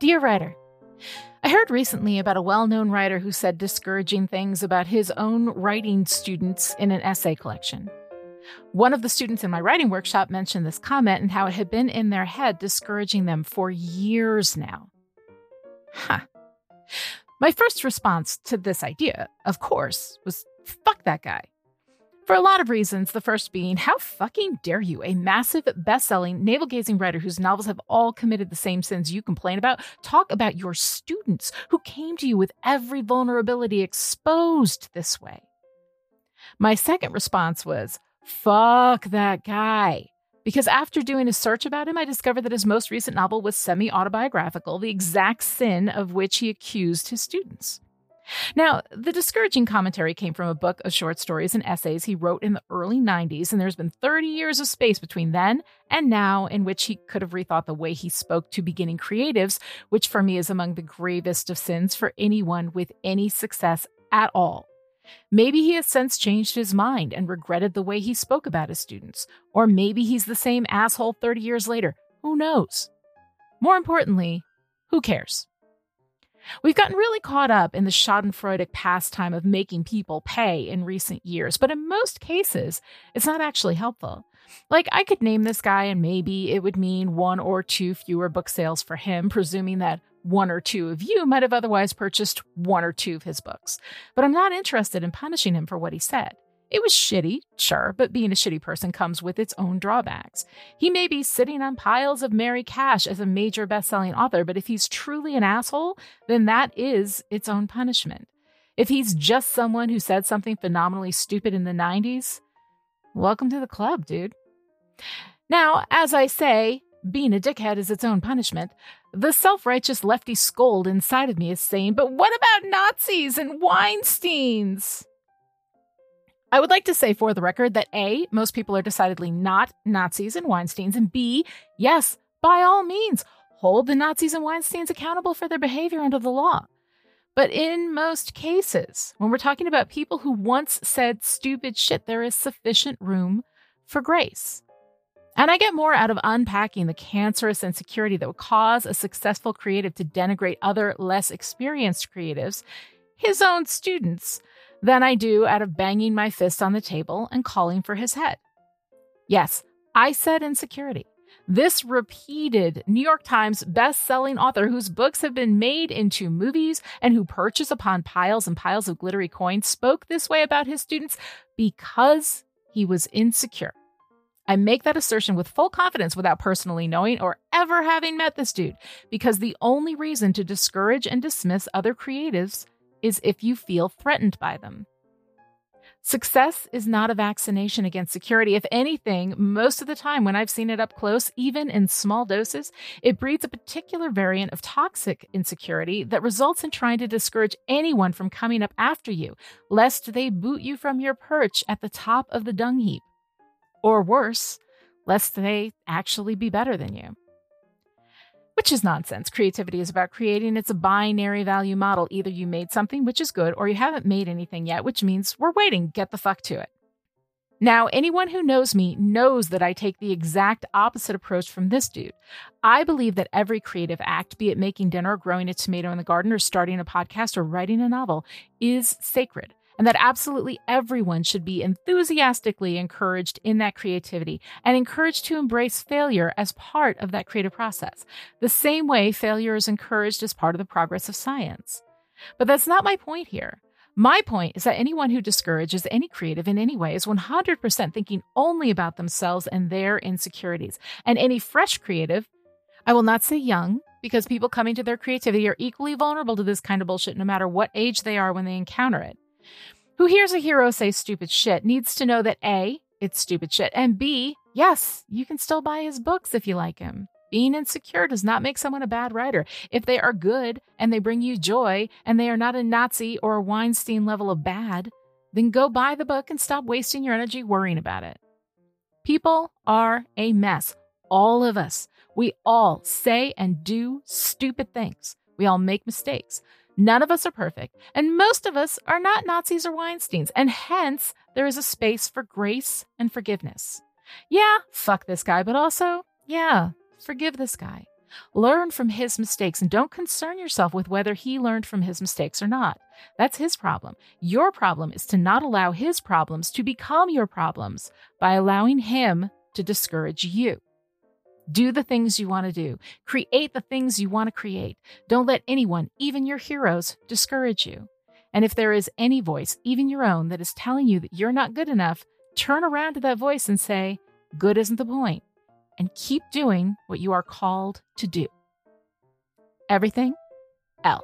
Dear writer, I heard recently about a well known writer who said discouraging things about his own writing students in an essay collection. One of the students in my writing workshop mentioned this comment and how it had been in their head discouraging them for years now. Huh. My first response to this idea, of course, was fuck that guy. For a lot of reasons, the first being, how fucking dare you, a massive, best selling, navel gazing writer whose novels have all committed the same sins you complain about, talk about your students who came to you with every vulnerability exposed this way? My second response was, fuck that guy. Because after doing a search about him, I discovered that his most recent novel was semi autobiographical, the exact sin of which he accused his students. Now, the discouraging commentary came from a book of short stories and essays he wrote in the early 90s, and there's been 30 years of space between then and now in which he could have rethought the way he spoke to beginning creatives, which for me is among the gravest of sins for anyone with any success at all. Maybe he has since changed his mind and regretted the way he spoke about his students, or maybe he's the same asshole 30 years later. Who knows? More importantly, who cares? We've gotten really caught up in the Schadenfreudic pastime of making people pay in recent years, but in most cases, it's not actually helpful. Like, I could name this guy, and maybe it would mean one or two fewer book sales for him, presuming that one or two of you might have otherwise purchased one or two of his books. But I'm not interested in punishing him for what he said. It was shitty, sure, but being a shitty person comes with its own drawbacks. He may be sitting on piles of merry cash as a major best-selling author, but if he's truly an asshole, then that is its own punishment. If he's just someone who said something phenomenally stupid in the 90s, welcome to the club, dude. Now, as I say, being a dickhead is its own punishment. The self righteous lefty scold inside of me is saying, but what about Nazis and Weinsteins? I would like to say for the record that A, most people are decidedly not Nazis and Weinsteins, and B, yes, by all means, hold the Nazis and Weinsteins accountable for their behavior under the law. But in most cases, when we're talking about people who once said stupid shit, there is sufficient room for grace. And I get more out of unpacking the cancerous insecurity that would cause a successful creative to denigrate other less experienced creatives, his own students, than I do out of banging my fist on the table and calling for his head. Yes, I said insecurity. This repeated New York Times best-selling author whose books have been made into movies and who perches upon piles and piles of glittery coins spoke this way about his students because he was insecure. I make that assertion with full confidence without personally knowing or ever having met this dude, because the only reason to discourage and dismiss other creatives is if you feel threatened by them. Success is not a vaccination against security. If anything, most of the time when I've seen it up close, even in small doses, it breeds a particular variant of toxic insecurity that results in trying to discourage anyone from coming up after you, lest they boot you from your perch at the top of the dung heap. Or worse, lest they actually be better than you which is nonsense. Creativity is about creating. It's a binary value model. Either you made something, which is good, or you haven't made anything yet, which means we're waiting. Get the fuck to it. Now, anyone who knows me knows that I take the exact opposite approach from this dude. I believe that every creative act, be it making dinner, growing a tomato in the garden, or starting a podcast, or writing a novel, is sacred and that absolutely everyone should be enthusiastically encouraged in that creativity and encouraged to embrace failure as part of that creative process, the same way failure is encouraged as part of the progress of science. But that's not my point here. My point is that anyone who discourages any creative in any way is 100% thinking only about themselves and their insecurities. And any fresh creative, I will not say young, because people coming to their creativity are equally vulnerable to this kind of bullshit no matter what age they are when they encounter it who hears a hero say stupid shit needs to know that A, it's stupid shit, and B, yes, you can still buy his books if you like him. Being insecure does not make someone a bad writer. If they are good and they bring you joy and they are not a Nazi or a Weinstein level of bad, then go buy the book and stop wasting your energy worrying about it. People are a mess. All of us. We all say and do stupid things. We all make mistakes. None of us are perfect, and most of us are not Nazis or Weinsteins, and hence there is a space for grace and forgiveness. Yeah, fuck this guy, but also, yeah, forgive this guy. Learn from his mistakes and don't concern yourself with whether he learned from his mistakes or not. That's his problem. Your problem is to not allow his problems to become your problems by allowing him to discourage you. Do the things you want to do. Create the things you want to create. Don't let anyone, even your heroes, discourage you. And if there is any voice, even your own, that is telling you that you're not good enough, turn around to that voice and say, Good isn't the point. and keep doing what you are called to do. Everything, Elle.